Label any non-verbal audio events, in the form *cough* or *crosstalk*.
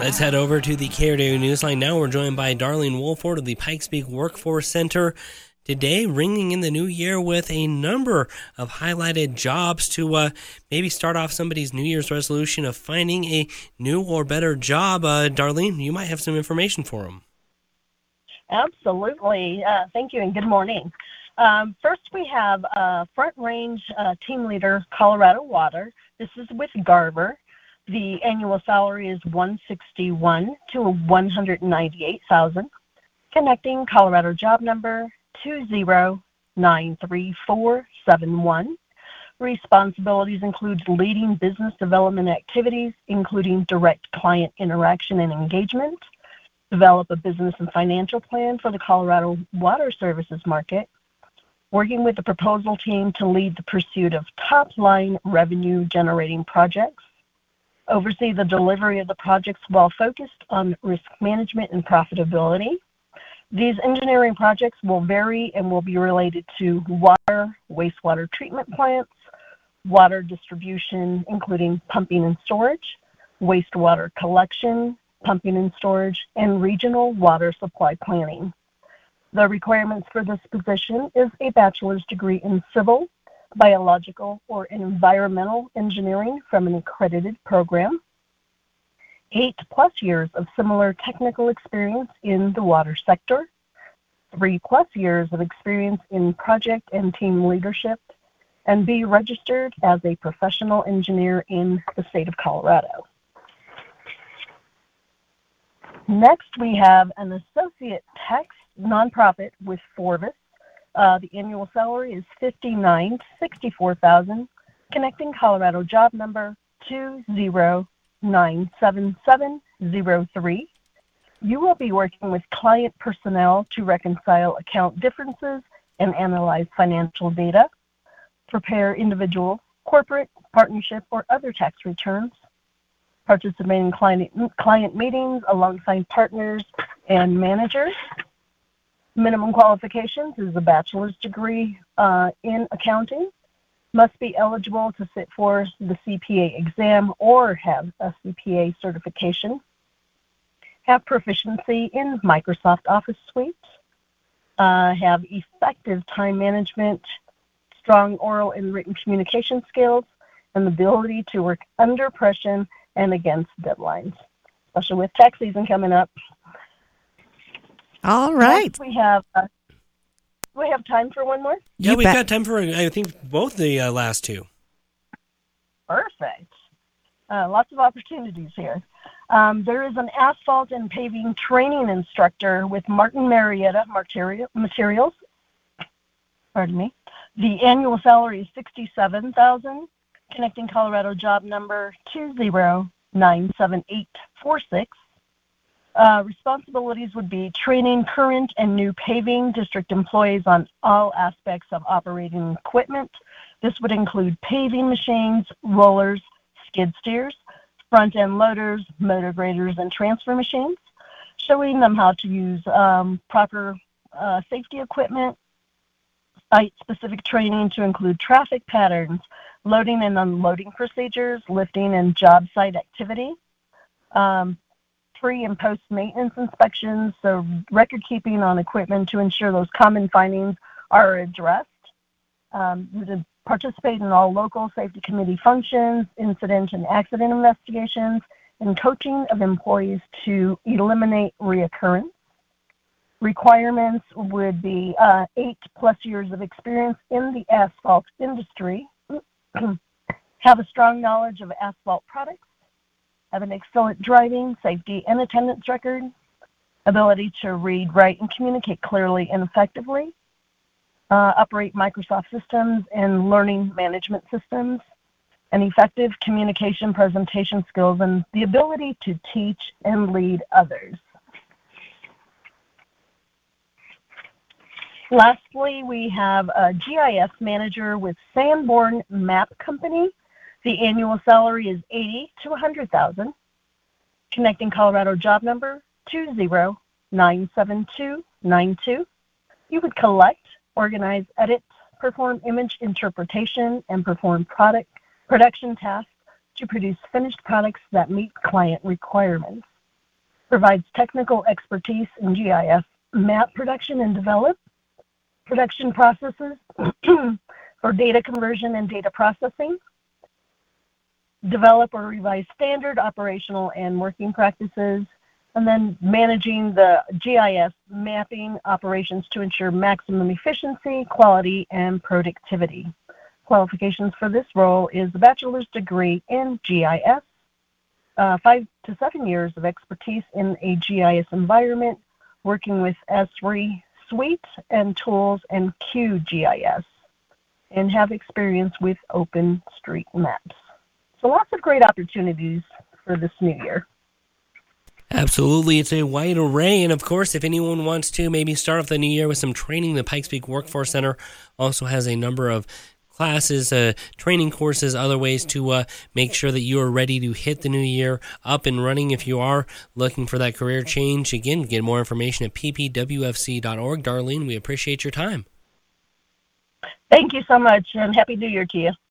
Let's head over to the KRDO Newsline now. We're joined by Darlene Wolford of the Pikes Peak Workforce Center. Today, ringing in the new year with a number of highlighted jobs to uh, maybe start off somebody's New Year's resolution of finding a new or better job. Uh, Darlene, you might have some information for them. Absolutely. Uh, thank you and good morning. Um, first, we have uh, Front Range uh, Team Leader Colorado Water. This is with Garver. The annual salary is 161 to 198,000. Connecting Colorado job number 2093471. Responsibilities include leading business development activities, including direct client interaction and engagement, develop a business and financial plan for the Colorado water services market, working with the proposal team to lead the pursuit of top line revenue generating projects, oversee the delivery of the projects while focused on risk management and profitability. These engineering projects will vary and will be related to water, wastewater treatment plants, water distribution, including pumping and storage, wastewater collection, pumping and storage, and regional water supply planning. The requirements for this position is a bachelor's degree in civil, biological, or environmental engineering from an accredited program, eight plus years of similar technical experience in the water sector, three plus years of experience in project and team leadership, and be registered as a professional engineer in the state of Colorado. Next, we have an associate tax nonprofit with Forvis. Uh, the annual salary is fifty-nine sixty-four thousand. Connecting Colorado job number two zero nine seven seven zero three. You will be working with client personnel to reconcile account differences and analyze financial data, prepare individual, corporate, partnership, or other tax returns, participate in client, client meetings alongside partners and managers. Minimum qualifications is a bachelor's degree uh, in accounting. Must be eligible to sit for the CPA exam or have a CPA certification. Have proficiency in Microsoft Office Suite. Uh, have effective time management, strong oral and written communication skills, and the ability to work under pressure and against deadlines, especially with tax season coming up. All right. Next we have uh, we have time for one more. Yeah, You we've bet. got time for, I think, both the uh, last two. Perfect. Uh, lots of opportunities here. Um, there is an asphalt and paving training instructor with Martin Marietta Material, Materials. Pardon me. The annual salary is sixty-seven thousand. Connecting Colorado job number two zero nine seven eight four six. Uh, responsibilities would be training current and new paving district employees on all aspects of operating equipment. This would include paving machines, rollers, skid steers, front end loaders, motor graders, and transfer machines, showing them how to use um, proper uh, safety equipment, site specific training to include traffic patterns, loading and unloading procedures, lifting and job site activity, um, pre and post maintenance inspections, so record keeping on equipment to ensure those common findings are addressed. Um, to participate in all local safety committee functions, incident and accident investigations, and coaching of employees to eliminate reoccurrence. Requirements would be uh, eight plus years of experience in the asphalt industry, *clears throat* have a strong knowledge of asphalt products, have an excellent driving, safety, and attendance record, ability to read, write, and communicate clearly and effectively, uh, operate Microsoft systems and learning management systems, and effective communication presentation skills, and the ability to teach and lead others. Lastly, we have a GIS manager with Sanborn Map Company. The annual salary is 80 to 100,000. Connecting Colorado job number 20972 92. You would collect, organize, edit, perform image interpretation, and perform product production tasks to produce finished products that meet client requirements. Provides technical expertise in GIS map production and develop production processes *clears throat* or data conversion and data processing, develop or revise standard operational and working practices, and then managing the GIS mapping operations to ensure maximum efficiency, quality, and productivity. Qualifications for this role is a bachelor's degree in GIS, uh, five to seven years of expertise in a GIS environment, working with Esri Suite and Tools and QGIS and have experience with OpenStreetMaps. So lots of great opportunities for this new year. Absolutely. It's a wide array. And of course, if anyone wants to maybe start off the new year with some training, the Pikes Peak Workforce Center also has a number of classes, uh, training courses, other ways to uh, make sure that you are ready to hit the new year up and running. If you are looking for that career change, again, get more information at ppwfc.org. Darlene, we appreciate your time. Thank you so much, and Happy New Year to you.